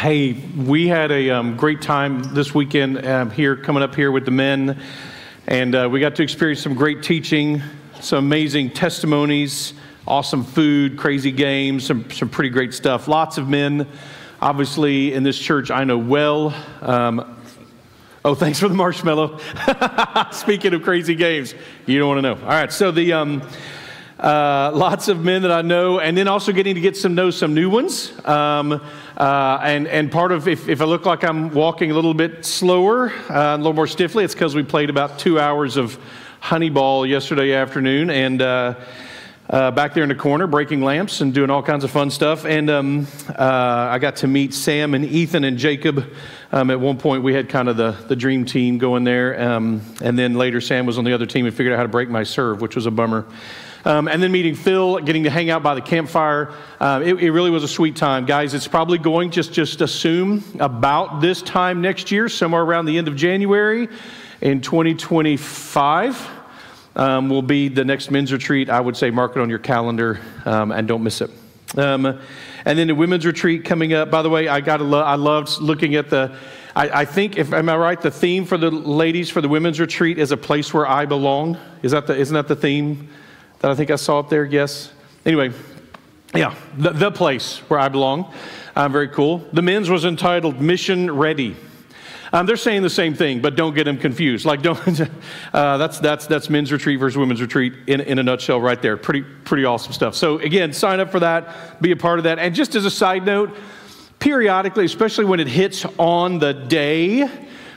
Hey, we had a um, great time this weekend um, here, coming up here with the men, and uh, we got to experience some great teaching, some amazing testimonies, awesome food, crazy games, some, some pretty great stuff. Lots of men, obviously, in this church I know well. Um, oh, thanks for the marshmallow. Speaking of crazy games, you don't want to know. All right, so the. Um, uh, lots of men that I know, and then also getting to get some know some new ones. Um, uh, and and part of if, if I look like I'm walking a little bit slower, uh, a little more stiffly, it's because we played about two hours of honeyball yesterday afternoon, and. Uh, uh, back there in the corner, breaking lamps and doing all kinds of fun stuff. And um, uh, I got to meet Sam and Ethan and Jacob. Um, at one point, we had kind of the, the dream team going there. Um, and then later, Sam was on the other team and figured out how to break my serve, which was a bummer. Um, and then meeting Phil, getting to hang out by the campfire. Uh, it, it, really was a sweet time. Guys, it's probably going, just, just assume, about this time next year, somewhere around the end of January in 2025. Um, will be the next men's retreat. I would say mark it on your calendar um, and don't miss it. Um, and then the women's retreat coming up. By the way, I got lo- I loved looking at the. I, I, think, if am I right, the theme for the ladies for the women's retreat is a place where I belong. Is that the, isn't that the theme? That I think I saw up there? Yes. Anyway, yeah, the, the place where I belong. Uh, very cool. The men's was entitled Mission Ready. Um, they're saying the same thing, but don't get them confused. Like, don't. Uh, that's that's that's men's retreat versus women's retreat in, in a nutshell, right there. Pretty pretty awesome stuff. So again, sign up for that, be a part of that. And just as a side note, periodically, especially when it hits on the day,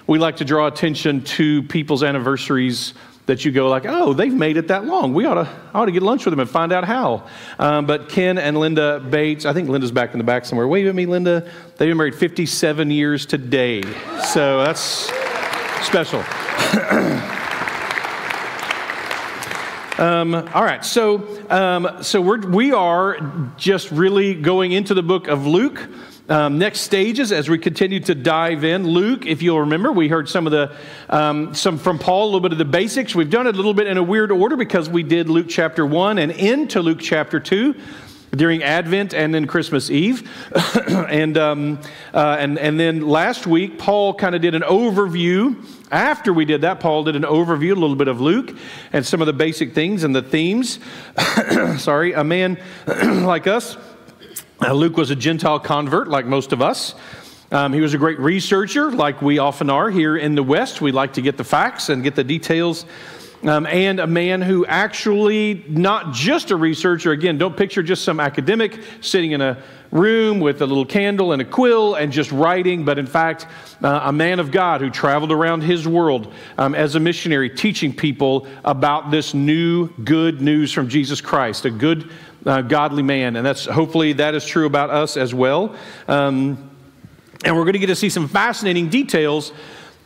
we like to draw attention to people's anniversaries that you go like, oh, they've made it that long. We ought to, I ought to get lunch with them and find out how. Um, but Ken and Linda Bates, I think Linda's back in the back somewhere. Wave at me, Linda. They've been married 57 years today. So that's special. um, all right, so um, so we're, we are just really going into the book of Luke. Um, next stages as we continue to dive in. Luke, if you'll remember, we heard some of the um, some from Paul, a little bit of the basics. We've done it a little bit in a weird order because we did Luke chapter one and into Luke chapter two during Advent and then Christmas Eve. and, um, uh, and, and then last week, Paul kind of did an overview. After we did that, Paul did an overview, a little bit of Luke and some of the basic things and the themes. Sorry, a man like us uh, Luke was a Gentile convert, like most of us. Um, he was a great researcher, like we often are here in the West. We like to get the facts and get the details. Um, and a man who actually, not just a researcher, again, don't picture just some academic sitting in a room with a little candle and a quill and just writing, but in fact, uh, a man of God who traveled around his world um, as a missionary, teaching people about this new good news from Jesus Christ, a good uh, godly man. And that's hopefully that is true about us as well. Um, and we're going to get to see some fascinating details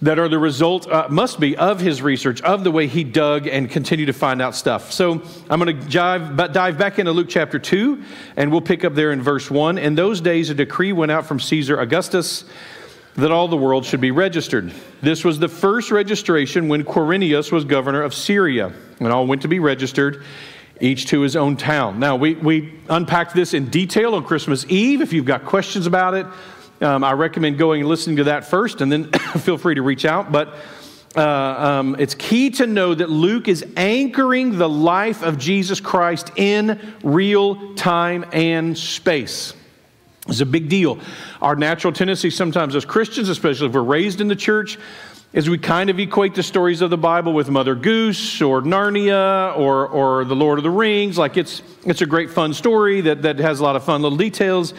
that are the result, uh, must be, of his research, of the way he dug and continued to find out stuff. So I'm going to dive, dive back into Luke chapter 2, and we'll pick up there in verse 1. In those days, a decree went out from Caesar Augustus that all the world should be registered. This was the first registration when Quirinius was governor of Syria, and all went to be registered each to his own town. Now, we, we unpacked this in detail on Christmas Eve. If you've got questions about it, um, I recommend going and listening to that first, and then feel free to reach out. But uh, um, it's key to know that Luke is anchoring the life of Jesus Christ in real time and space. It's a big deal. Our natural tendency sometimes as Christians, especially if we're raised in the church, is we kind of equate the stories of the Bible with Mother Goose or Narnia or, or The Lord of the Rings. Like it's, it's a great fun story that, that has a lot of fun little details.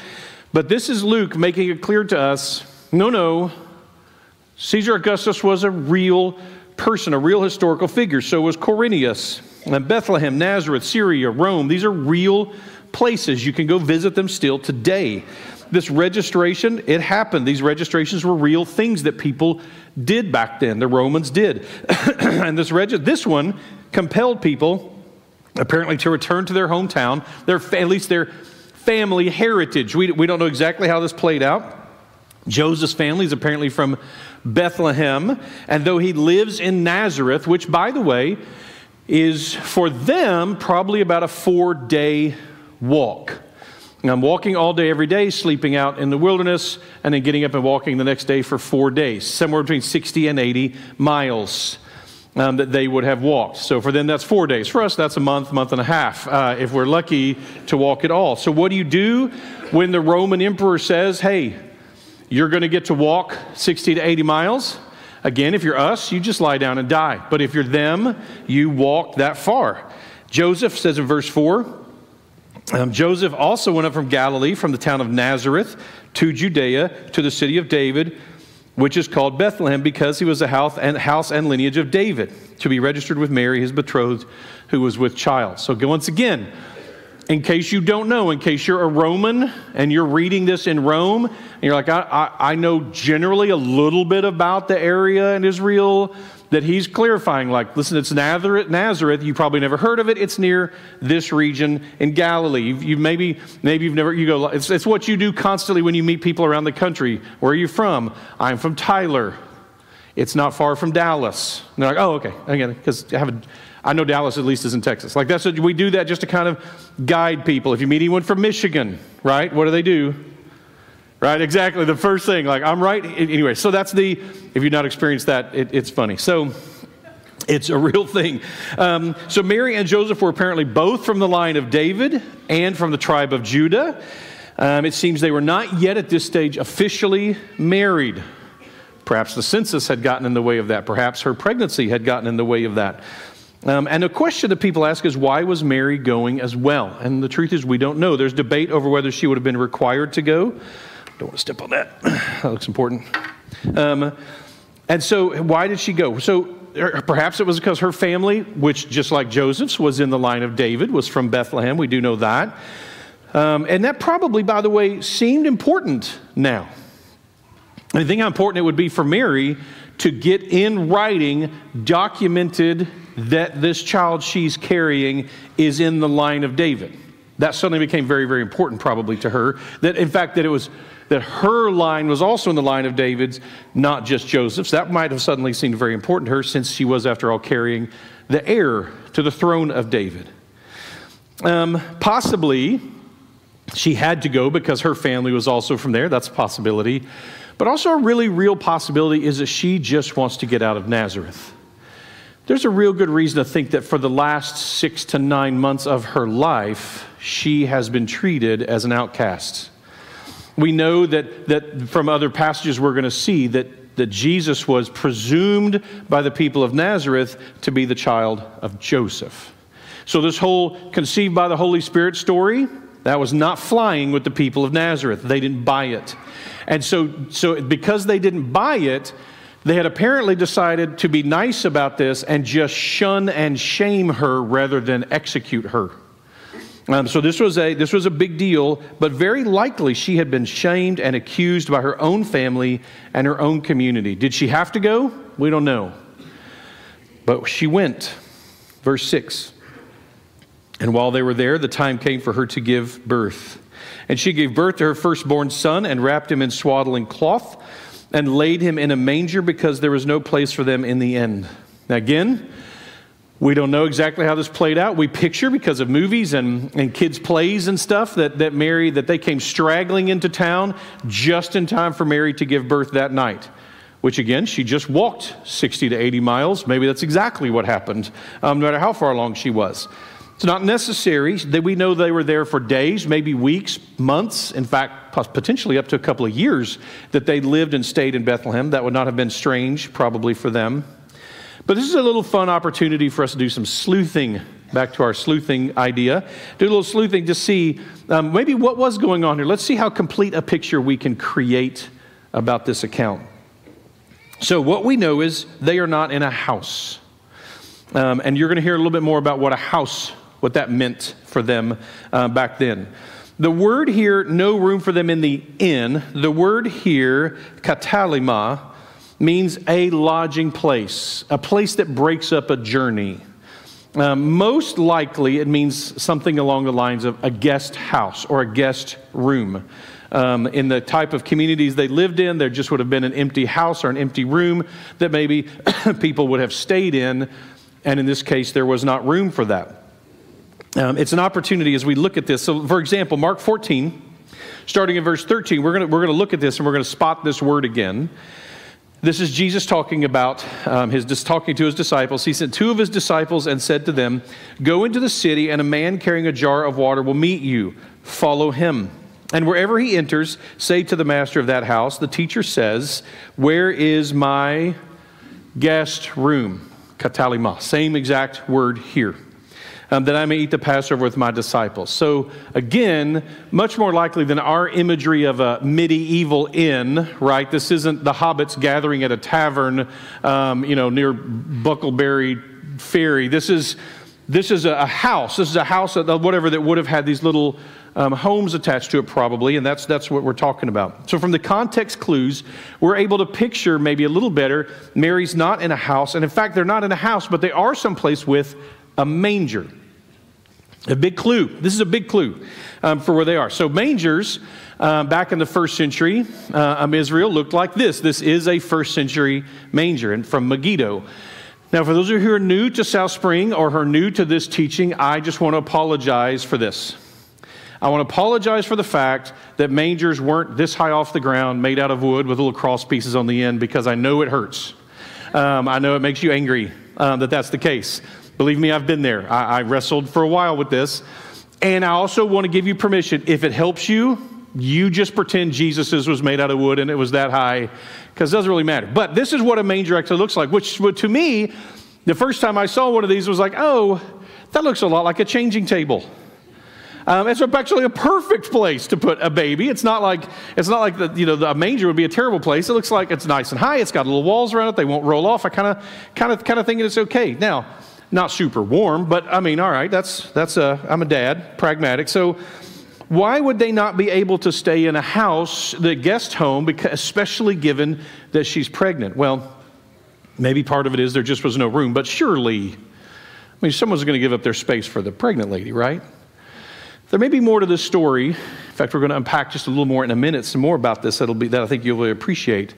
But this is Luke making it clear to us no, no, Caesar Augustus was a real person, a real historical figure. So was Quirinius, and Bethlehem, Nazareth, Syria, Rome. These are real places. You can go visit them still today this registration, it happened. These registrations were real things that people did back then. The Romans did. and this, regi- this one compelled people, apparently, to return to their hometown, their, at least their family heritage. We, we don't know exactly how this played out. Joseph's family is apparently from Bethlehem, and though he lives in Nazareth, which, by the way, is for them probably about a four day walk. I'm walking all day every day, sleeping out in the wilderness, and then getting up and walking the next day for four days, somewhere between 60 and 80 miles. Um, that they would have walked. So for them, that's four days. For us, that's a month, month and a half, uh, if we're lucky to walk at all. So, what do you do when the Roman emperor says, hey, you're going to get to walk 60 to 80 miles? Again, if you're us, you just lie down and die. But if you're them, you walk that far. Joseph says in verse 4 um, Joseph also went up from Galilee, from the town of Nazareth to Judea, to the city of David, which is called Bethlehem, because he was a house and, house and lineage of David, to be registered with Mary, his betrothed, who was with child. So, once again, in case you don't know, in case you're a Roman and you're reading this in Rome, and you're like, I, I, I know generally a little bit about the area in Israel, that he's clarifying, like, listen, it's Nazareth, Nazareth. You probably never heard of it. It's near this region in Galilee. You, you maybe, maybe you've never, you go, it's, it's what you do constantly when you meet people around the country. Where are you from? I'm from Tyler. It's not far from Dallas. And they're like, oh, okay. Again, because I have a, I know Dallas at least is in Texas. Like that's what we do that just to kind of guide people. If you meet anyone from Michigan, right? What do they do? Right, exactly. The first thing, like, I'm right. Anyway, so that's the, if you've not experienced that, it, it's funny. So it's a real thing. Um, so Mary and Joseph were apparently both from the line of David and from the tribe of Judah. Um, it seems they were not yet at this stage officially married. Perhaps the census had gotten in the way of that. Perhaps her pregnancy had gotten in the way of that. Um, and the question that people ask is why was Mary going as well? And the truth is, we don't know. There's debate over whether she would have been required to go. Don't want to step on that. that looks important. Um, and so, why did she go? So, er, perhaps it was because her family, which just like Joseph's was in the line of David, was from Bethlehem. We do know that. Um, and that probably, by the way, seemed important now. I think how important it would be for Mary to get in writing documented that this child she's carrying is in the line of David. That suddenly became very, very important, probably to her. That, in fact, that it was that her line was also in the line of David's, not just Joseph's. That might have suddenly seemed very important to her since she was, after all, carrying the heir to the throne of David. Um, possibly she had to go because her family was also from there. That's a possibility. But also, a really real possibility is that she just wants to get out of Nazareth. There's a real good reason to think that for the last six to nine months of her life, she has been treated as an outcast. We know that, that from other passages we're going to see that, that Jesus was presumed by the people of Nazareth to be the child of Joseph. So, this whole conceived by the Holy Spirit story, that was not flying with the people of Nazareth. They didn't buy it. And so, so because they didn't buy it, they had apparently decided to be nice about this and just shun and shame her rather than execute her. Um, so this was a this was a big deal, but very likely she had been shamed and accused by her own family and her own community. Did she have to go? We don't know. But she went. Verse 6. And while they were there, the time came for her to give birth. And she gave birth to her firstborn son and wrapped him in swaddling cloth and laid him in a manger because there was no place for them in the inn. Now, again, we don't know exactly how this played out. We picture because of movies and, and kids' plays and stuff that, that Mary, that they came straggling into town just in time for Mary to give birth that night. Which again, she just walked 60 to 80 miles. Maybe that's exactly what happened, um, no matter how far along she was. It's not necessary that we know they were there for days, maybe weeks, months, in fact, potentially up to a couple of years that they lived and stayed in Bethlehem. That would not have been strange, probably, for them. But this is a little fun opportunity for us to do some sleuthing. Back to our sleuthing idea. Do a little sleuthing to see um, maybe what was going on here. Let's see how complete a picture we can create about this account. So, what we know is they are not in a house. Um, and you're going to hear a little bit more about what a house, what that meant for them uh, back then. The word here, no room for them in the inn, the word here, katalima, means a lodging place, a place that breaks up a journey. Um, most likely, it means something along the lines of a guest house or a guest room. Um, in the type of communities they lived in, there just would have been an empty house or an empty room that maybe people would have stayed in, and in this case, there was not room for that. Um, it's an opportunity as we look at this. So, for example, Mark 14, starting in verse 13, we're going we're to look at this and we're going to spot this word again. This is Jesus talking about um, his talking to his disciples. He sent two of his disciples and said to them, "Go into the city, and a man carrying a jar of water will meet you. Follow him." And wherever he enters, say to the master of that house, the teacher says, Where is my guest room? Katalima. Same exact word here. Um, that I may eat the Passover with my disciples. So, again, much more likely than our imagery of a medieval inn, right? This isn't the hobbits gathering at a tavern, um, you know, near Bucklebury Ferry. This is, this is a house. This is a house, whatever, that would have had these little um, homes attached to it, probably, and that's, that's what we're talking about. So, from the context clues, we're able to picture maybe a little better Mary's not in a house, and in fact, they're not in a house, but they are someplace with a manger. A big clue. This is a big clue um, for where they are. So, mangers uh, back in the first century uh, of Israel looked like this. This is a first century manger, and from Megiddo. Now, for those of you who are new to South Spring or who are new to this teaching, I just want to apologize for this. I want to apologize for the fact that mangers weren't this high off the ground, made out of wood with little cross pieces on the end, because I know it hurts. Um, I know it makes you angry um, that that's the case. Believe me, I've been there. I, I wrestled for a while with this. And I also want to give you permission if it helps you, you just pretend Jesus's was made out of wood and it was that high, because it doesn't really matter. But this is what a manger actually looks like, which to me, the first time I saw one of these was like, oh, that looks a lot like a changing table. Um, it's actually a perfect place to put a baby. It's not like it's not like the you know the manger would be a terrible place. It looks like it's nice and high. It's got little walls around it. They won't roll off. I kind of kind of kind of think it's okay. Now, not super warm, but I mean, all right. That's that's a I'm a dad, pragmatic. So. Why would they not be able to stay in a house, the guest home, because, especially given that she's pregnant? Well, maybe part of it is there just was no room, but surely, I mean, someone's going to give up their space for the pregnant lady, right? There may be more to this story. In fact, we're going to unpack just a little more in a minute, some more about this that'll be, that I think you'll really appreciate.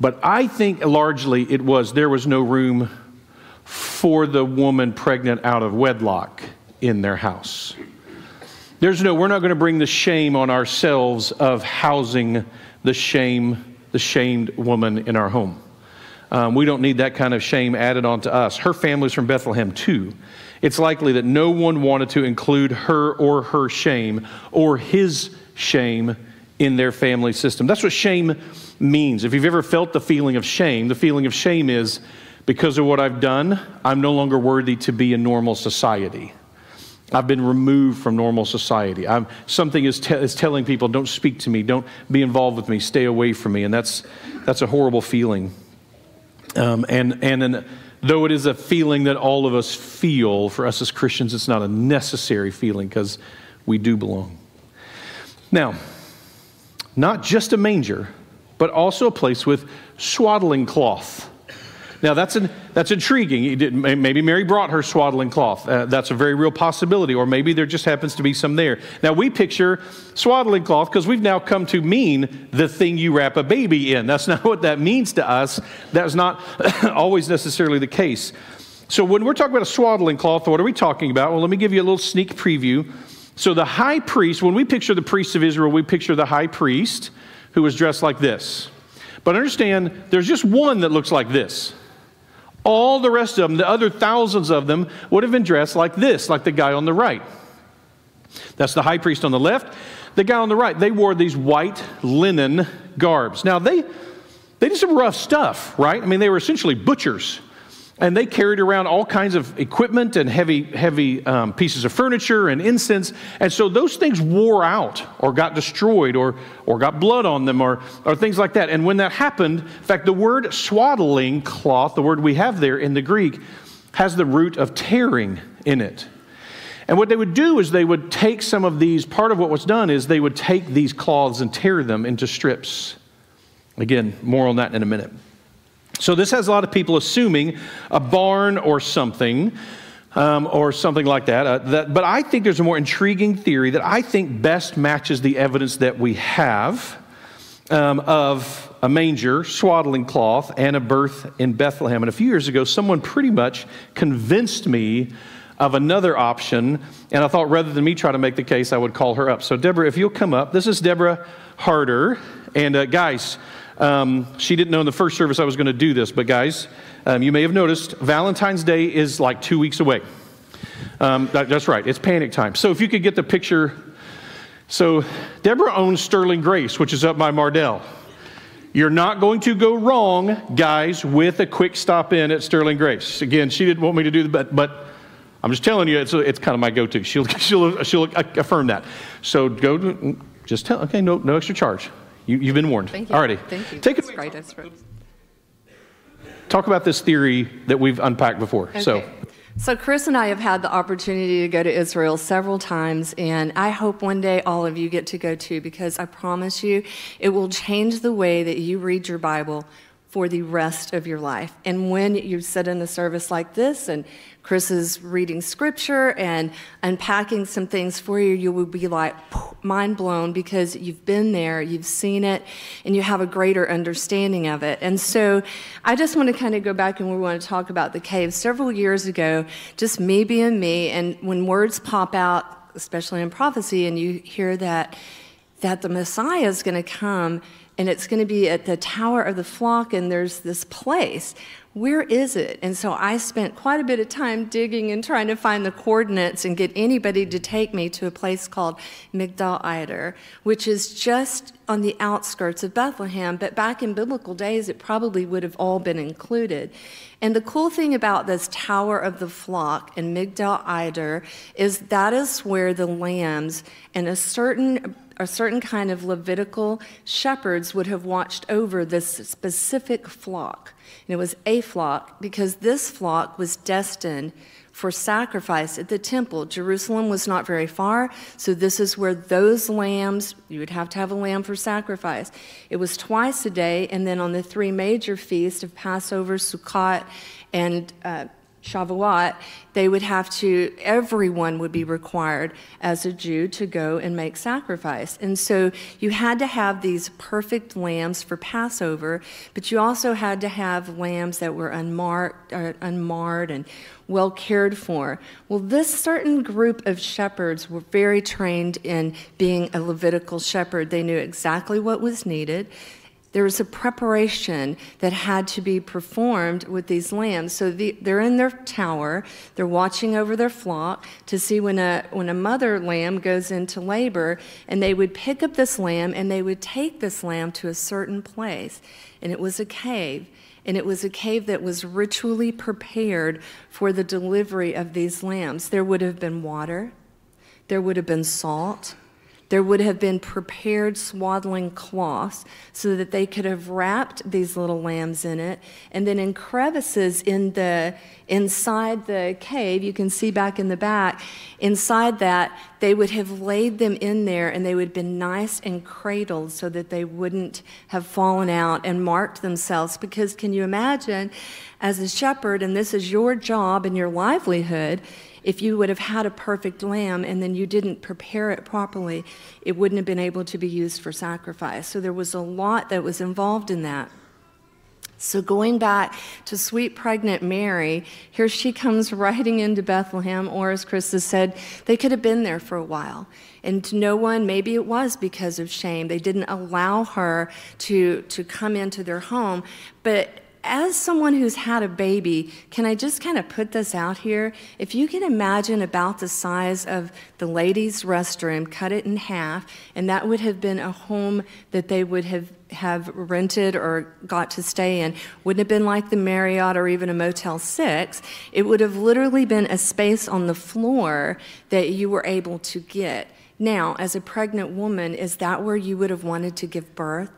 But I think largely it was there was no room for the woman pregnant out of wedlock in their house. There's no, we're not going to bring the shame on ourselves of housing the shame, the shamed woman in our home. Um, we don't need that kind of shame added onto us. Her family's from Bethlehem too it's likely that no one wanted to include her or her shame or his shame in their family system. That's what shame means. If you've ever felt the feeling of shame, the feeling of shame is because of what I've done, I'm no longer worthy to be in normal society. I've been removed from normal society. I'm, something is, te- is telling people, don't speak to me, don't be involved with me, stay away from me. And that's, that's a horrible feeling. Um, and, and an, Though it is a feeling that all of us feel, for us as Christians, it's not a necessary feeling because we do belong. Now, not just a manger, but also a place with swaddling cloth. Now, that's, an, that's intriguing. Maybe Mary brought her swaddling cloth. Uh, that's a very real possibility. Or maybe there just happens to be some there. Now, we picture swaddling cloth because we've now come to mean the thing you wrap a baby in. That's not what that means to us. That's not always necessarily the case. So, when we're talking about a swaddling cloth, what are we talking about? Well, let me give you a little sneak preview. So, the high priest, when we picture the priests of Israel, we picture the high priest who was dressed like this. But understand, there's just one that looks like this. All the rest of them, the other thousands of them, would have been dressed like this, like the guy on the right. That's the high priest on the left. The guy on the right, they wore these white linen garbs. Now, they, they did some rough stuff, right? I mean, they were essentially butchers and they carried around all kinds of equipment and heavy, heavy um, pieces of furniture and incense. And so those things wore out or got destroyed or, or got blood on them or, or things like that. And when that happened, in fact, the word swaddling cloth, the word we have there in the Greek, has the root of tearing in it. And what they would do is they would take some of these, part of what was done is they would take these cloths and tear them into strips. Again, more on that in a minute. So, this has a lot of people assuming a barn or something. Um, or something like that. Uh, that. But I think there's a more intriguing theory that I think best matches the evidence that we have um, of a manger, swaddling cloth, and a birth in Bethlehem. And a few years ago, someone pretty much convinced me of another option. And I thought rather than me try to make the case, I would call her up. So, Deborah, if you'll come up, this is Deborah Harder. And uh, guys, um, she didn't know in the first service I was going to do this, but guys, um, you may have noticed Valentine's Day is like two weeks away. Um, that, that's right, it's panic time. So, if you could get the picture. So, Deborah owns Sterling Grace, which is up by Mardell. You're not going to go wrong, guys, with a quick stop in at Sterling Grace. Again, she didn't want me to do that, but, but I'm just telling you, it's, it's kind of my go to. She'll, she'll, she'll affirm that. So go to, just tell, okay, no, no extra charge. You, have been warned. Thank you. Alrighty. Thank you. Take That's it. great. Talk about this theory that we've unpacked before. Okay. So. So, Chris and I have had the opportunity to go to Israel several times, and I hope one day all of you get to go too, because I promise you it will change the way that you read your Bible for the rest of your life. And when you sit in a service like this and Chris is reading scripture and unpacking some things for you, you will be like mind blown because you've been there, you've seen it, and you have a greater understanding of it. And so I just want to kind of go back and we want to talk about the cave. Several years ago, just me being me, and when words pop out, especially in prophecy, and you hear that that the Messiah is going to come and it's going to be at the Tower of the Flock, and there's this place. Where is it? And so I spent quite a bit of time digging and trying to find the coordinates and get anybody to take me to a place called Migdal Eder, which is just on the outskirts of Bethlehem. But back in biblical days, it probably would have all been included. And the cool thing about this Tower of the Flock in Migdal Eder is that is where the lambs and a certain a certain kind of Levitical shepherds would have watched over this specific flock. And it was a flock because this flock was destined for sacrifice at the temple. Jerusalem was not very far, so this is where those lambs, you would have to have a lamb for sacrifice. It was twice a day, and then on the three major feasts of Passover, Sukkot, and uh, Shavuot, they would have to, everyone would be required as a Jew to go and make sacrifice. And so you had to have these perfect lambs for Passover, but you also had to have lambs that were unmarked, uh, unmarred and well cared for. Well, this certain group of shepherds were very trained in being a Levitical shepherd. They knew exactly what was needed there was a preparation that had to be performed with these lambs. So the, they're in their tower, they're watching over their flock to see when a, when a mother lamb goes into labor, and they would pick up this lamb and they would take this lamb to a certain place. And it was a cave. And it was a cave that was ritually prepared for the delivery of these lambs. There would have been water, there would have been salt, there would have been prepared swaddling cloths so that they could have wrapped these little lambs in it. And then in crevices in the inside the cave, you can see back in the back, inside that, they would have laid them in there and they would have been nice and cradled so that they wouldn't have fallen out and marked themselves. Because can you imagine, as a shepherd, and this is your job and your livelihood, if you would have had a perfect lamb and then you didn't prepare it properly, it wouldn't have been able to be used for sacrifice. So there was a lot that was involved in that. So, going back to sweet pregnant Mary, here she comes riding into Bethlehem, or as Chris has said, they could have been there for a while. And to no one, maybe it was because of shame, they didn't allow her to, to come into their home. But as someone who's had a baby, can I just kind of put this out here? If you can imagine about the size of the ladies' restroom, cut it in half, and that would have been a home that they would have have rented or got to stay in wouldn't have been like the Marriott or even a Motel 6. It would have literally been a space on the floor that you were able to get. Now, as a pregnant woman, is that where you would have wanted to give birth?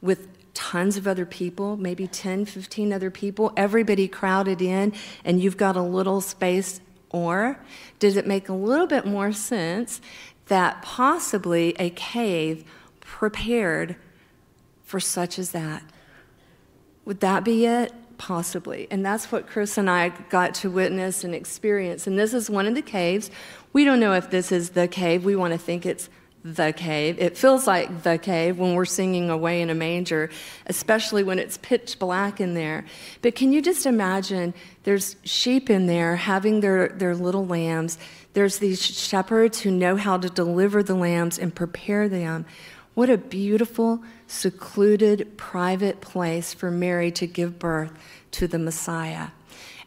With tons of other people, maybe 10, 15 other people, everybody crowded in, and you've got a little space? Or does it make a little bit more sense that possibly a cave prepared for such as that? Would that be it? Possibly. And that's what Chris and I got to witness and experience. And this is one of the caves. We don't know if this is the cave. We want to think it's the cave. It feels like the cave when we're singing Away in a Manger, especially when it's pitch black in there. But can you just imagine there's sheep in there having their, their little lambs? There's these shepherds who know how to deliver the lambs and prepare them. What a beautiful, secluded, private place for Mary to give birth to the Messiah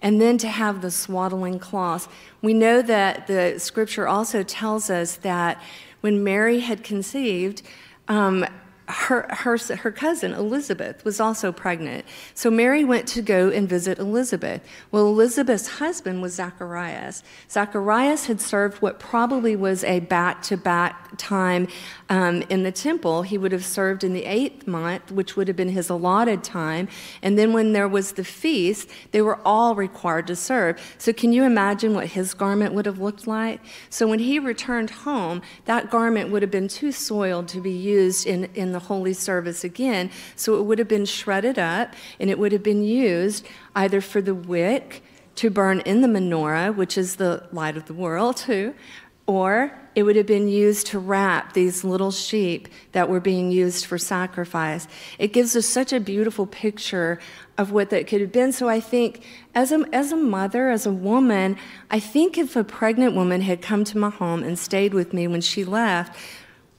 and then to have the swaddling cloth. We know that the scripture also tells us that when Mary had conceived, um, her, her, her cousin Elizabeth was also pregnant. So Mary went to go and visit Elizabeth. Well, Elizabeth's husband was Zacharias. Zacharias had served what probably was a back to back time um, in the temple. He would have served in the eighth month, which would have been his allotted time. And then when there was the feast, they were all required to serve. So can you imagine what his garment would have looked like? So when he returned home, that garment would have been too soiled to be used in, in the holy service again. So it would have been shredded up and it would have been used either for the wick to burn in the menorah, which is the light of the world, too, or it would have been used to wrap these little sheep that were being used for sacrifice. It gives us such a beautiful picture of what that could have been. So I think, as a, as a mother, as a woman, I think if a pregnant woman had come to my home and stayed with me when she left,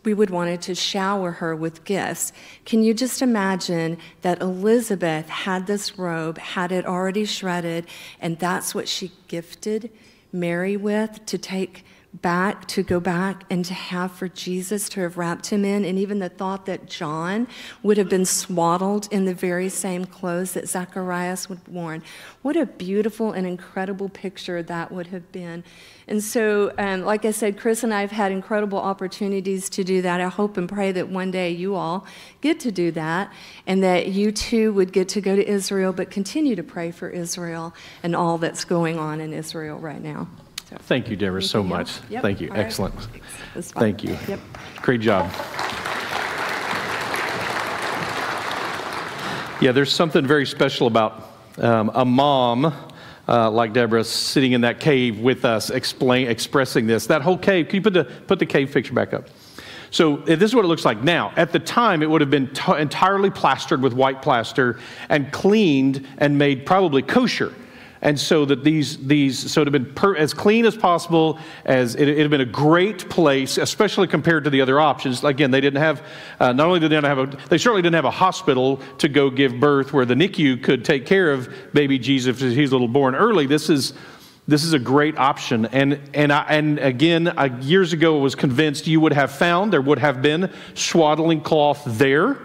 we would wanted to shower her with gifts. Can you just imagine that Elizabeth had this robe, had it already shredded, and that's what she gifted Mary with to take back, to go back and to have for Jesus to have wrapped him in, and even the thought that John would have been swaddled in the very same clothes that Zacharias would worn. What a beautiful and incredible picture that would have been. And so, um, like I said, Chris and I have had incredible opportunities to do that. I hope and pray that one day you all get to do that, and that you too would get to go to Israel, but continue to pray for Israel and all that's going on in Israel right now. Thank you, Deborah, so much. Yep. Thank you. All Excellent. Right. Thank you. Yep. Great job. Yeah, there's something very special about um, a mom uh, like Deborah sitting in that cave with us, explain, expressing this. That whole cave. Can you put the put the cave picture back up? So this is what it looks like now. At the time, it would have been t- entirely plastered with white plaster and cleaned and made probably kosher and so that these these so it had been per, as clean as possible as it, it, had been a great place especially compared to the other options. Again they didn't have uh, not only did they not have a they certainly didn't have a hospital to go give birth where the nicu could take care of baby jesus if he's a little born early. This is this is a great option. And and I, and again uh, years ago I was convinced you would have found there would have been swaddling cloth there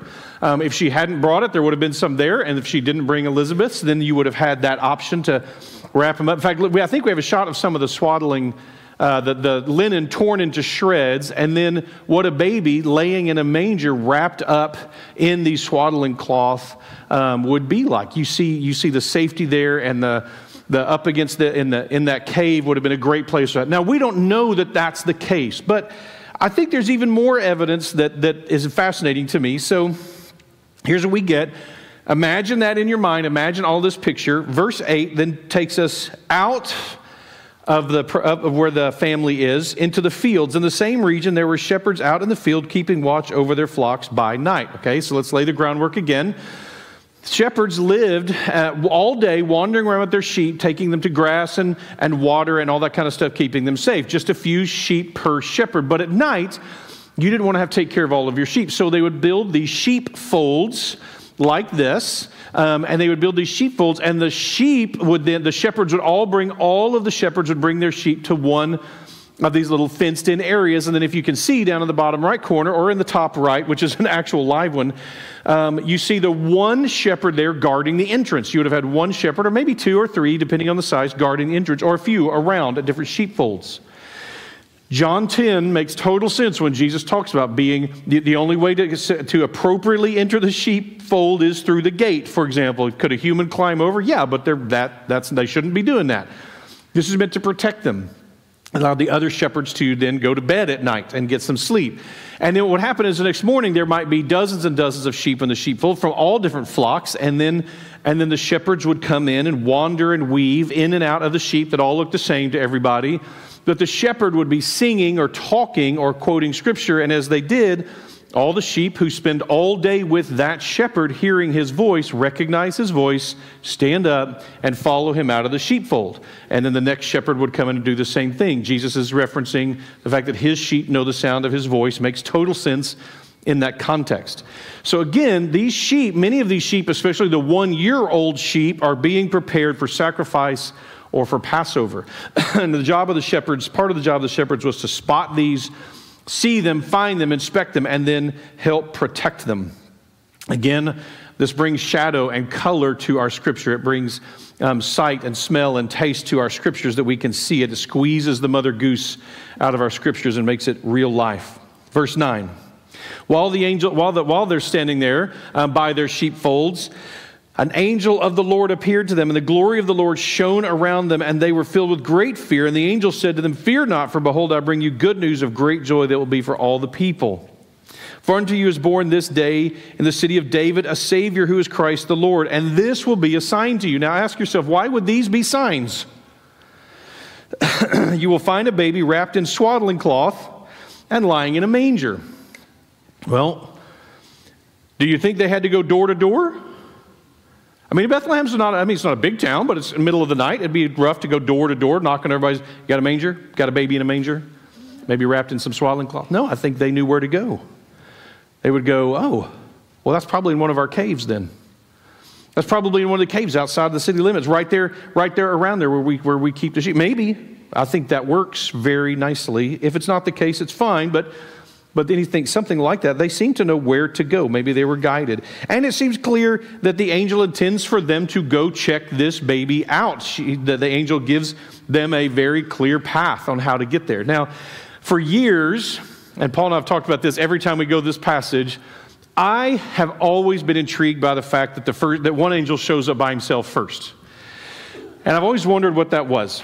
um, if she hadn't brought it, there would have been some there. And if she didn't bring Elizabeth's, then you would have had that option to wrap them up. In fact, I think we have a shot of some of the swaddling, uh, the, the linen torn into shreds, and then what a baby laying in a manger wrapped up in the swaddling cloth um, would be like. You see, you see the safety there and the the up against the in the in that cave would have been a great place for that. Now we don't know that that's the case, but I think there's even more evidence that that is fascinating to me. So Here's what we get. Imagine that in your mind. Imagine all this picture. Verse 8 then takes us out of, the, of where the family is into the fields. In the same region, there were shepherds out in the field keeping watch over their flocks by night. Okay, so let's lay the groundwork again. Shepherds lived uh, all day wandering around with their sheep, taking them to grass and, and water and all that kind of stuff, keeping them safe. Just a few sheep per shepherd. But at night, you didn't want to have to take care of all of your sheep. So they would build these sheep folds like this, um, and they would build these sheep folds, and the sheep would then, the shepherds would all bring, all of the shepherds would bring their sheep to one of these little fenced in areas. And then if you can see down in the bottom right corner or in the top right, which is an actual live one, um, you see the one shepherd there guarding the entrance. You would have had one shepherd, or maybe two or three, depending on the size, guarding the entrance, or a few around at different sheepfolds. John 10 makes total sense when Jesus talks about being the, the only way to, to appropriately enter the sheepfold is through the gate, for example. Could a human climb over? Yeah, but that, that's, they shouldn't be doing that. This is meant to protect them, allow the other shepherds to then go to bed at night and get some sleep. And then what would happen is the next morning there might be dozens and dozens of sheep in the sheepfold from all different flocks, and then and then the shepherds would come in and wander and weave in and out of the sheep that all look the same to everybody that the shepherd would be singing or talking or quoting scripture, and as they did, all the sheep who spend all day with that shepherd hearing his voice recognize his voice, stand up, and follow him out of the sheepfold. And then the next shepherd would come in and do the same thing. Jesus is referencing the fact that his sheep know the sound of his voice, makes total sense in that context. So, again, these sheep, many of these sheep, especially the one year old sheep, are being prepared for sacrifice or for Passover. and the job of the shepherds, part of the job of the shepherds was to spot these see them, find them, inspect them, and then help protect them. Again, this brings shadow and color to our scripture. It brings um, sight and smell and taste to our scriptures that we can see it. It squeezes the mother goose out of our scriptures and makes it real life. Verse 9. While, the angel, while, the, while they're standing there um, by their sheepfolds, an angel of the Lord appeared to them, and the glory of the Lord shone around them, and they were filled with great fear. And the angel said to them, Fear not, for behold, I bring you good news of great joy that will be for all the people. For unto you is born this day in the city of David a Savior who is Christ the Lord, and this will be a sign to you. Now ask yourself, why would these be signs? you will find a baby wrapped in swaddling cloth and lying in a manger. Well, do you think they had to go door to door? I mean, Bethlehem's not, I mean, it's not a big town, but it's in the middle of the night. It'd be rough to go door to door, knocking everybody's, got a manger? Got a baby in a manger? Maybe wrapped in some swaddling cloth? No, I think they knew where to go. They would go, oh, well, that's probably in one of our caves then. That's probably in one of the caves outside the city limits, right there, right there around there where we, where we keep the sheep. Maybe. I think that works very nicely. If it's not the case, it's fine, but but think something like that, they seem to know where to go. Maybe they were guided. And it seems clear that the angel intends for them to go check this baby out. She, the, the angel gives them a very clear path on how to get there. Now, for years, and Paul and I have talked about this every time we go this passage, I have always been intrigued by the fact that, the first, that one angel shows up by himself first. And I've always wondered what that was.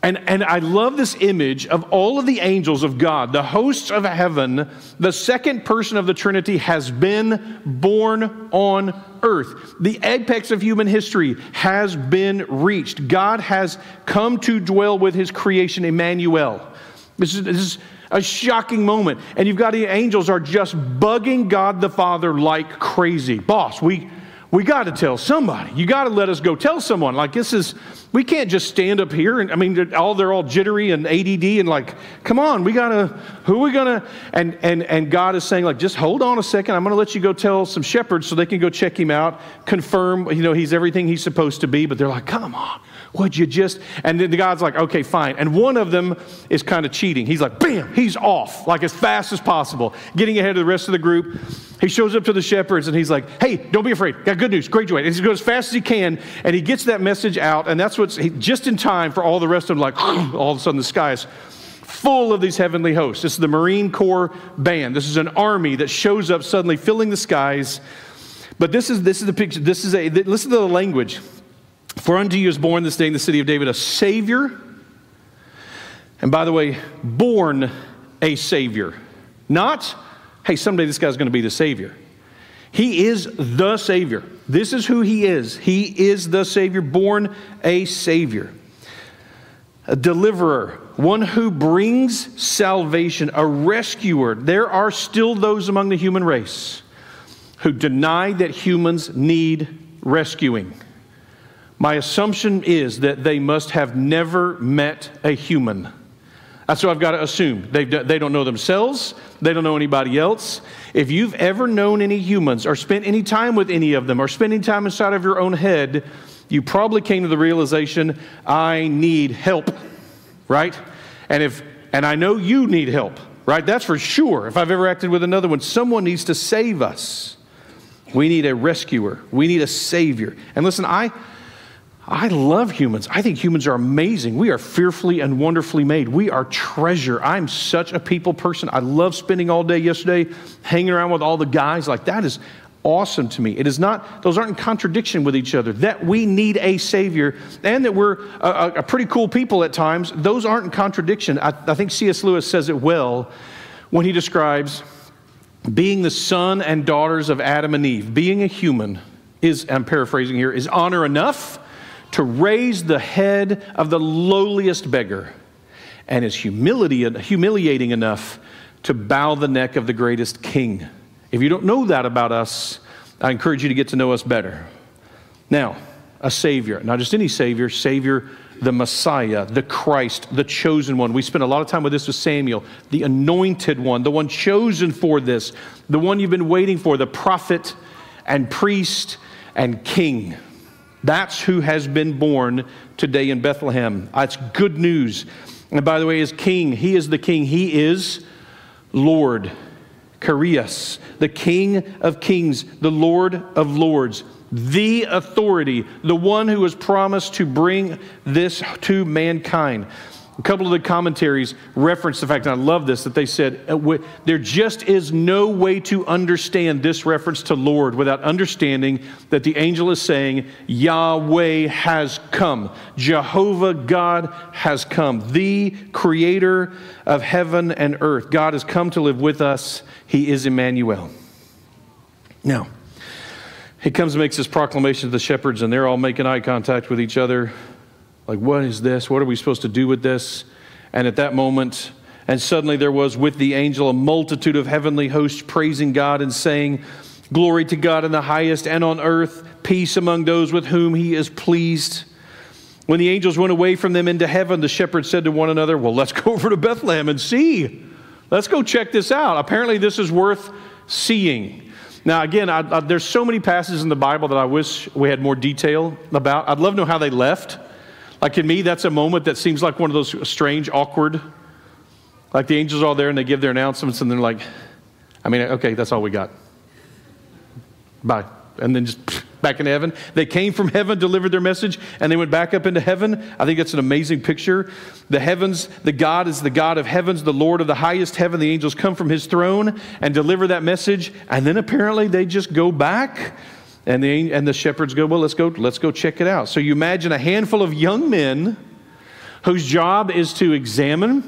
And, and I love this image of all of the angels of God, the hosts of heaven. The second person of the Trinity has been born on earth. The apex of human history has been reached. God has come to dwell with his creation, Emmanuel. This is, this is a shocking moment. And you've got the angels are just bugging God the Father like crazy. Boss, we, we got to tell somebody. You got to let us go tell someone. Like this is, we can't just stand up here and I mean, all they're all jittery and ADD and like, come on, we got to. Who are we gonna? And and and God is saying like, just hold on a second. I'm going to let you go tell some shepherds so they can go check him out, confirm, you know, he's everything he's supposed to be. But they're like, come on, would you just? And then the God's like, okay, fine. And one of them is kind of cheating. He's like, bam, he's off, like as fast as possible, getting ahead of the rest of the group. He shows up to the shepherds and he's like, hey, don't be afraid. Got good news, great joy. And he goes as fast as he can, and he gets that message out, and that's what's just in time for all the rest of them, like, all of a sudden the sky is full of these heavenly hosts. This is the Marine Corps band. This is an army that shows up suddenly, filling the skies. But this is, this is the picture. This is a, listen to the language. For unto you is born this day in the city of David a Savior. And by the way, born a Savior. Not, hey, someday this guy's going to be the Savior. He is the Savior. This is who He is. He is the Savior, born a Savior, a deliverer, one who brings salvation, a rescuer. There are still those among the human race who deny that humans need rescuing. My assumption is that they must have never met a human. That's what I've got to assume. They, they don't know themselves, they don't know anybody else. If you've ever known any humans or spent any time with any of them or spending time inside of your own head, you probably came to the realization, I need help, right? And if and I know you need help, right? That's for sure. If I've ever acted with another one, someone needs to save us. We need a rescuer. We need a savior. And listen, I I love humans. I think humans are amazing. We are fearfully and wonderfully made. We are treasure. I'm such a people person. I love spending all day yesterday hanging around with all the guys. Like that is awesome to me. It is not, those aren't in contradiction with each other. That we need a Savior and that we're a, a pretty cool people at times, those aren't in contradiction. I, I think C.S. Lewis says it well when he describes being the son and daughters of Adam and Eve, being a human is, I'm paraphrasing here, is honor enough to raise the head of the lowliest beggar and is humility, humiliating enough to bow the neck of the greatest king. If you don't know that about us, I encourage you to get to know us better. Now, a Savior, not just any Savior, Savior, the Messiah, the Christ, the chosen one. We spent a lot of time with this with Samuel, the anointed one, the one chosen for this, the one you've been waiting for, the prophet and priest and king. That's who has been born today in Bethlehem. That's good news. And by the way, as king, he is the king. He is Lord. Kyrios, the King of kings, the Lord of lords the authority, the one who was promised to bring this to mankind. A couple of the commentaries reference the fact, and I love this, that they said uh, there just is no way to understand this reference to Lord without understanding that the angel is saying, Yahweh has come. Jehovah God has come. The creator of heaven and earth. God has come to live with us. He is Emmanuel. Now, he comes and makes this proclamation to the shepherds, and they're all making eye contact with each other. Like, what is this? What are we supposed to do with this? And at that moment, and suddenly there was with the angel a multitude of heavenly hosts praising God and saying, Glory to God in the highest, and on earth, peace among those with whom he is pleased. When the angels went away from them into heaven, the shepherds said to one another, Well, let's go over to Bethlehem and see. Let's go check this out. Apparently, this is worth seeing. Now, again, I, I, there's so many passages in the Bible that I wish we had more detail about. I'd love to know how they left. Like in me, that's a moment that seems like one of those strange, awkward. Like the angels are all there and they give their announcements and they're like, I mean, okay, that's all we got. Bye. And then just back in heaven. They came from heaven, delivered their message, and they went back up into heaven. I think that's an amazing picture. The heavens, the God is the God of heavens, the Lord of the highest heaven. The angels come from his throne and deliver that message, and then apparently they just go back. And the, and the shepherds go, well, let's go, let's go check it out. So you imagine a handful of young men whose job is to examine,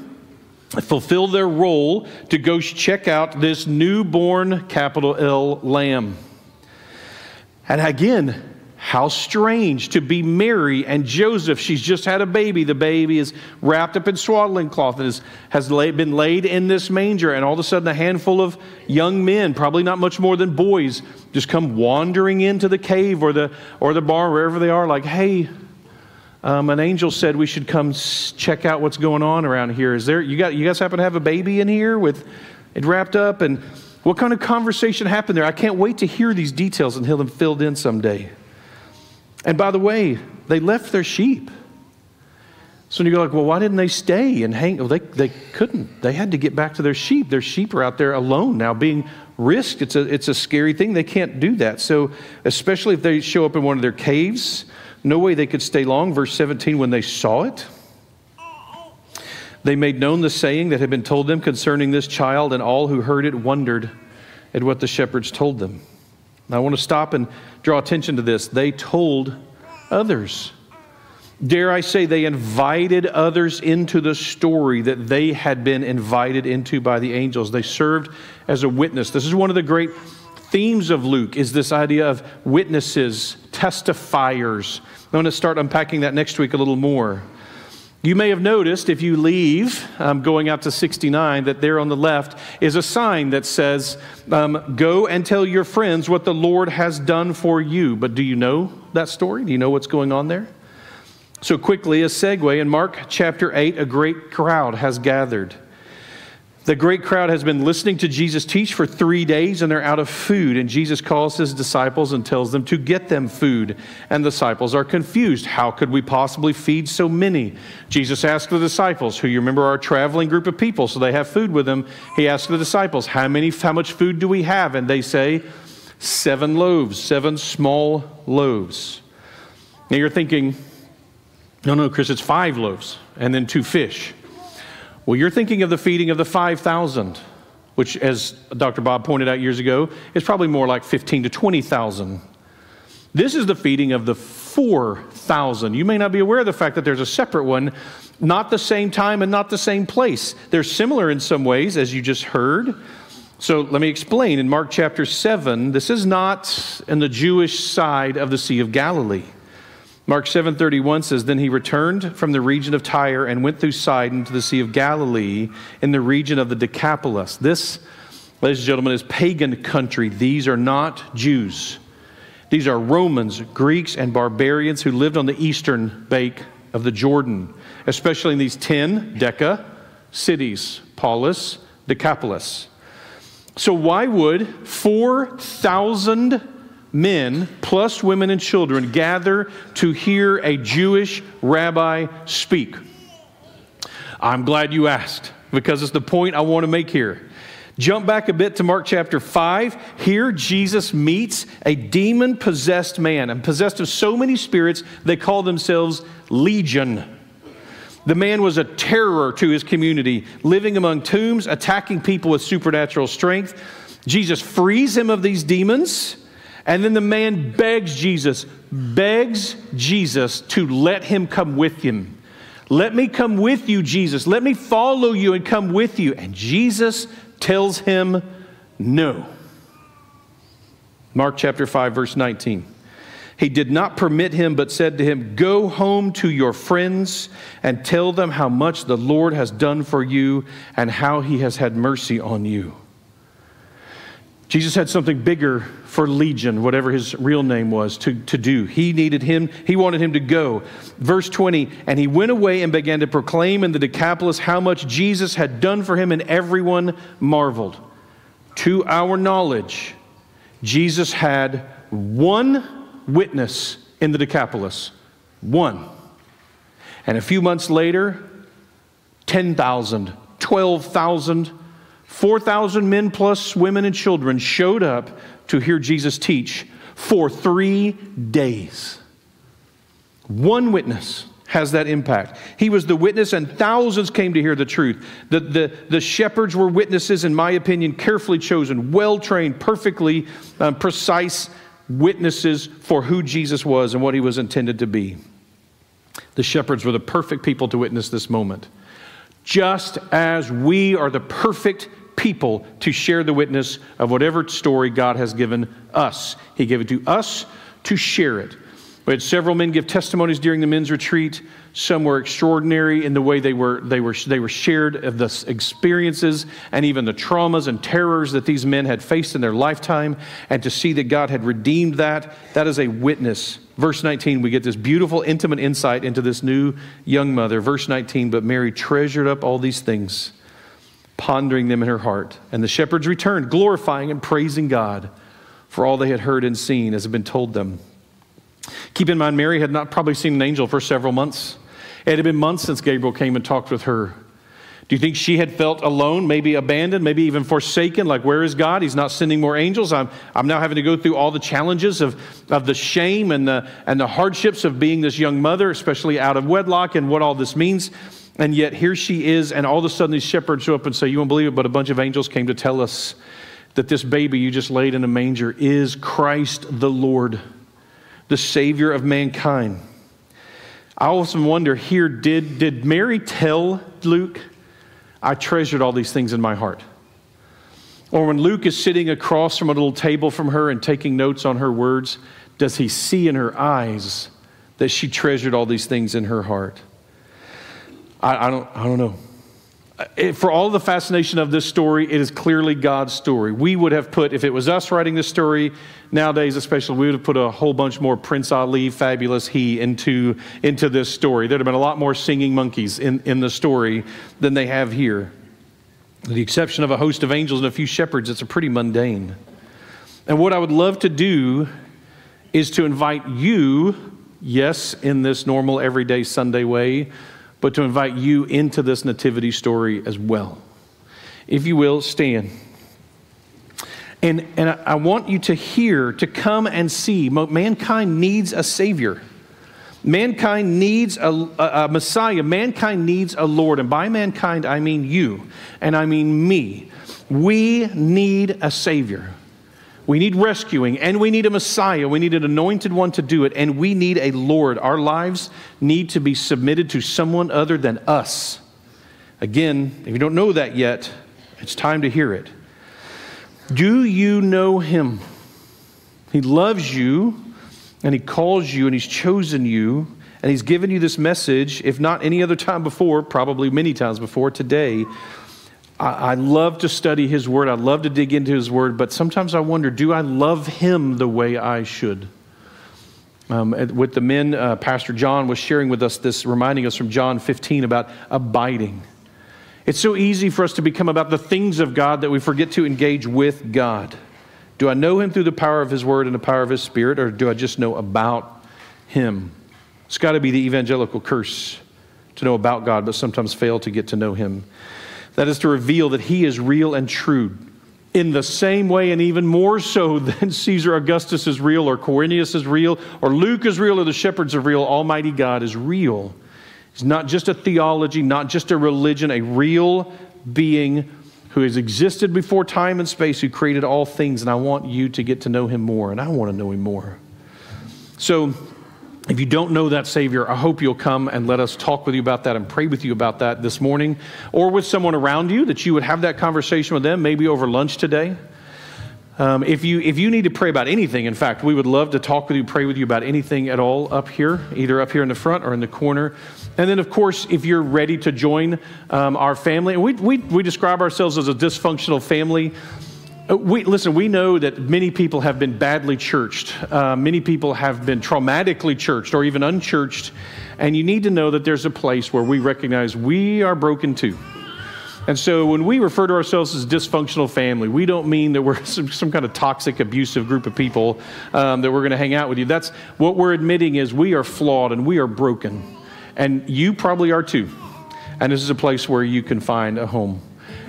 fulfill their role to go check out this newborn capital L lamb. And again, how strange to be Mary and Joseph. She's just had a baby. The baby is wrapped up in swaddling cloth and is, has been laid in this manger. And all of a sudden, a handful of young men, probably not much more than boys, just come wandering into the cave or the, or the barn, wherever they are, like, hey, um, an angel said we should come check out what's going on around here. Is there, you, got, you guys happen to have a baby in here with it wrapped up? And what kind of conversation happened there? I can't wait to hear these details and hear them filled in someday. And by the way, they left their sheep. So you go like, well, why didn't they stay and hang? Well, they, they couldn't. They had to get back to their sheep. Their sheep are out there alone now, being risked. It's a, it's a scary thing. They can't do that. So especially if they show up in one of their caves, no way they could stay long. Verse 17, when they saw it, they made known the saying that had been told them concerning this child, and all who heard it wondered at what the shepherds told them. I want to stop and draw attention to this. They told others. Dare I say, they invited others into the story that they had been invited into by the angels. They served as a witness. This is one of the great themes of Luke is this idea of witnesses, testifiers. I'm going to start unpacking that next week a little more. You may have noticed if you leave um, going out to 69 that there on the left is a sign that says, um, Go and tell your friends what the Lord has done for you. But do you know that story? Do you know what's going on there? So, quickly, a segue in Mark chapter 8, a great crowd has gathered. The great crowd has been listening to Jesus teach for three days and they're out of food. And Jesus calls his disciples and tells them to get them food. And the disciples are confused. How could we possibly feed so many? Jesus asked the disciples, who you remember are a traveling group of people, so they have food with them. He asked the disciples, How many, how much food do we have? And they say, Seven loaves, seven small loaves. Now you're thinking, no, no, Chris, it's five loaves and then two fish. Well, you're thinking of the feeding of the 5,000, which, as Dr. Bob pointed out years ago, is probably more like 15 to 20,000. This is the feeding of the 4,000. You may not be aware of the fact that there's a separate one, not the same time and not the same place. They're similar in some ways, as you just heard. So let me explain. In Mark chapter 7, this is not in the Jewish side of the Sea of Galilee. Mark 7:31 says then he returned from the region of Tyre and went through Sidon to the sea of Galilee in the region of the Decapolis. This ladies and gentlemen is pagan country. These are not Jews. These are Romans, Greeks and barbarians who lived on the eastern bank of the Jordan, especially in these 10 Deca cities, Polis, Decapolis. So why would 4,000 men, plus women and children, gather to hear a Jewish rabbi speak? I'm glad you asked because it's the point I want to make here. Jump back a bit to Mark chapter 5. Here, Jesus meets a demon possessed man and possessed of so many spirits, they call themselves Legion. The man was a terror to his community, living among tombs, attacking people with supernatural strength. Jesus frees him of these demons. And then the man begs Jesus, begs Jesus to let him come with him. Let me come with you, Jesus. Let me follow you and come with you. And Jesus tells him no. Mark chapter 5, verse 19. He did not permit him, but said to him, Go home to your friends and tell them how much the Lord has done for you and how he has had mercy on you. Jesus had something bigger for Legion, whatever his real name was, to, to do. He needed him, he wanted him to go. Verse 20, and he went away and began to proclaim in the Decapolis how much Jesus had done for him, and everyone marveled. To our knowledge, Jesus had one witness in the Decapolis. One. And a few months later, 10,000, 12,000, 4,000 men plus women and children showed up to hear Jesus teach for three days. One witness has that impact. He was the witness, and thousands came to hear the truth. The, the, the shepherds were witnesses, in my opinion, carefully chosen, well trained, perfectly um, precise witnesses for who Jesus was and what he was intended to be. The shepherds were the perfect people to witness this moment. Just as we are the perfect people to share the witness of whatever story God has given us. He gave it to us to share it. We had several men give testimonies during the men's retreat. Some were extraordinary in the way they were, they were, they were shared of the experiences and even the traumas and terrors that these men had faced in their lifetime. And to see that God had redeemed that, that is a witness. Verse 19, we get this beautiful, intimate insight into this new young mother. Verse 19, but Mary treasured up all these things pondering them in her heart. And the shepherds returned, glorifying and praising God for all they had heard and seen as had been told them. Keep in mind, Mary had not probably seen an angel for several months. It had been months since Gabriel came and talked with her. Do you think she had felt alone, maybe abandoned, maybe even forsaken? Like, where is God? He's not sending more angels. I'm, I'm now having to go through all the challenges of, of the shame and the, and the hardships of being this young mother, especially out of wedlock, and what all this means. And yet here she is, and all of a sudden these shepherds show up and say, You won't believe it, but a bunch of angels came to tell us that this baby you just laid in a manger is Christ the Lord, the Savior of mankind. I often wonder here, did, did Mary tell Luke, I treasured all these things in my heart? Or when Luke is sitting across from a little table from her and taking notes on her words, does he see in her eyes that she treasured all these things in her heart? I, I, don't, I don't know. Uh, it, for all the fascination of this story, it is clearly God's story. We would have put, if it was us writing this story nowadays, especially, we would have put a whole bunch more Prince Ali, fabulous he into, into this story. There'd have been a lot more singing monkeys in, in the story than they have here. With the exception of a host of angels and a few shepherds, it's a pretty mundane. And what I would love to do is to invite you, yes, in this normal, everyday Sunday way, but to invite you into this nativity story as well. If you will, stand. And, and I want you to hear, to come and see, mankind needs a Savior. Mankind needs a, a, a, Messiah. Mankind needs a Lord. And by mankind, I mean you, and I mean me. We need a Savior. We need rescuing, and we need a Messiah. We need an anointed one to do it, and we need a Lord. Our lives need to be submitted to someone other than us. Again, if you don't know that yet, it's time to hear it. Do you know him? He loves you, and He calls you and He's chosen you and He's given you this message, if not any other time before, probably many times before, today. I, I love to study His Word. I love to dig into His Word, but sometimes I wonder do I love Him the way I should? Um, with the men, uh, Pastor John was sharing with us this, reminding us from John 15 about abiding. It's so easy for us to become about the things of God that we forget to engage with God. Do I know Him through the power of His Word and the power of His Spirit, or do I just know about Him? It's got to be the evangelical curse to know about God, but sometimes fail to get to know Him. That is to reveal that He is real and true in the same way, and even more so than Caesar Augustus is real, or Quirinius is real, or Luke is real, or the shepherds are real. Almighty God is real. He's not just a theology, not just a religion, a real being who has existed before time and space, who created all things. And I want you to get to know him more, and I want to know him more. So, if you don't know that Savior, I hope you'll come and let us talk with you about that and pray with you about that this morning, or with someone around you that you would have that conversation with them, maybe over lunch today. Um, if, you, if you need to pray about anything, in fact, we would love to talk with you, pray with you about anything at all up here, either up here in the front or in the corner. And then, of course, if you're ready to join um, our family, and we, we, we describe ourselves as a dysfunctional family. Uh, we, listen, we know that many people have been badly churched. Uh, many people have been traumatically churched or even unchurched. And you need to know that there's a place where we recognize we are broken too. And so when we refer to ourselves as dysfunctional family, we don't mean that we're some, some kind of toxic, abusive group of people um, that we're going to hang out with you. That's what we're admitting is we are flawed and we are broken. And you probably are too. And this is a place where you can find a home.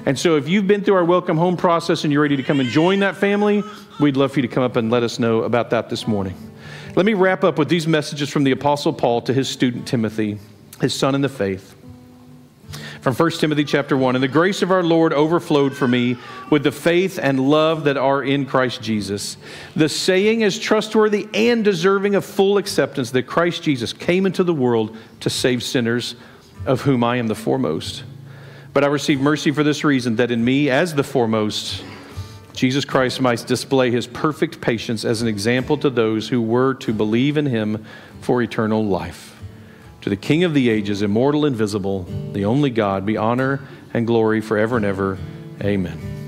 And so if you've been through our welcome home process and you're ready to come and join that family, we'd love for you to come up and let us know about that this morning. Let me wrap up with these messages from the Apostle Paul to his student Timothy, his son in the faith from 1 Timothy chapter 1. And the grace of our Lord overflowed for me with the faith and love that are in Christ Jesus. The saying is trustworthy and deserving of full acceptance that Christ Jesus came into the world to save sinners, of whom I am the foremost. But I receive mercy for this reason that in me, as the foremost, Jesus Christ might display his perfect patience as an example to those who were to believe in him for eternal life. To the King of the ages, immortal, and invisible, the only God, be honor and glory forever and ever. Amen.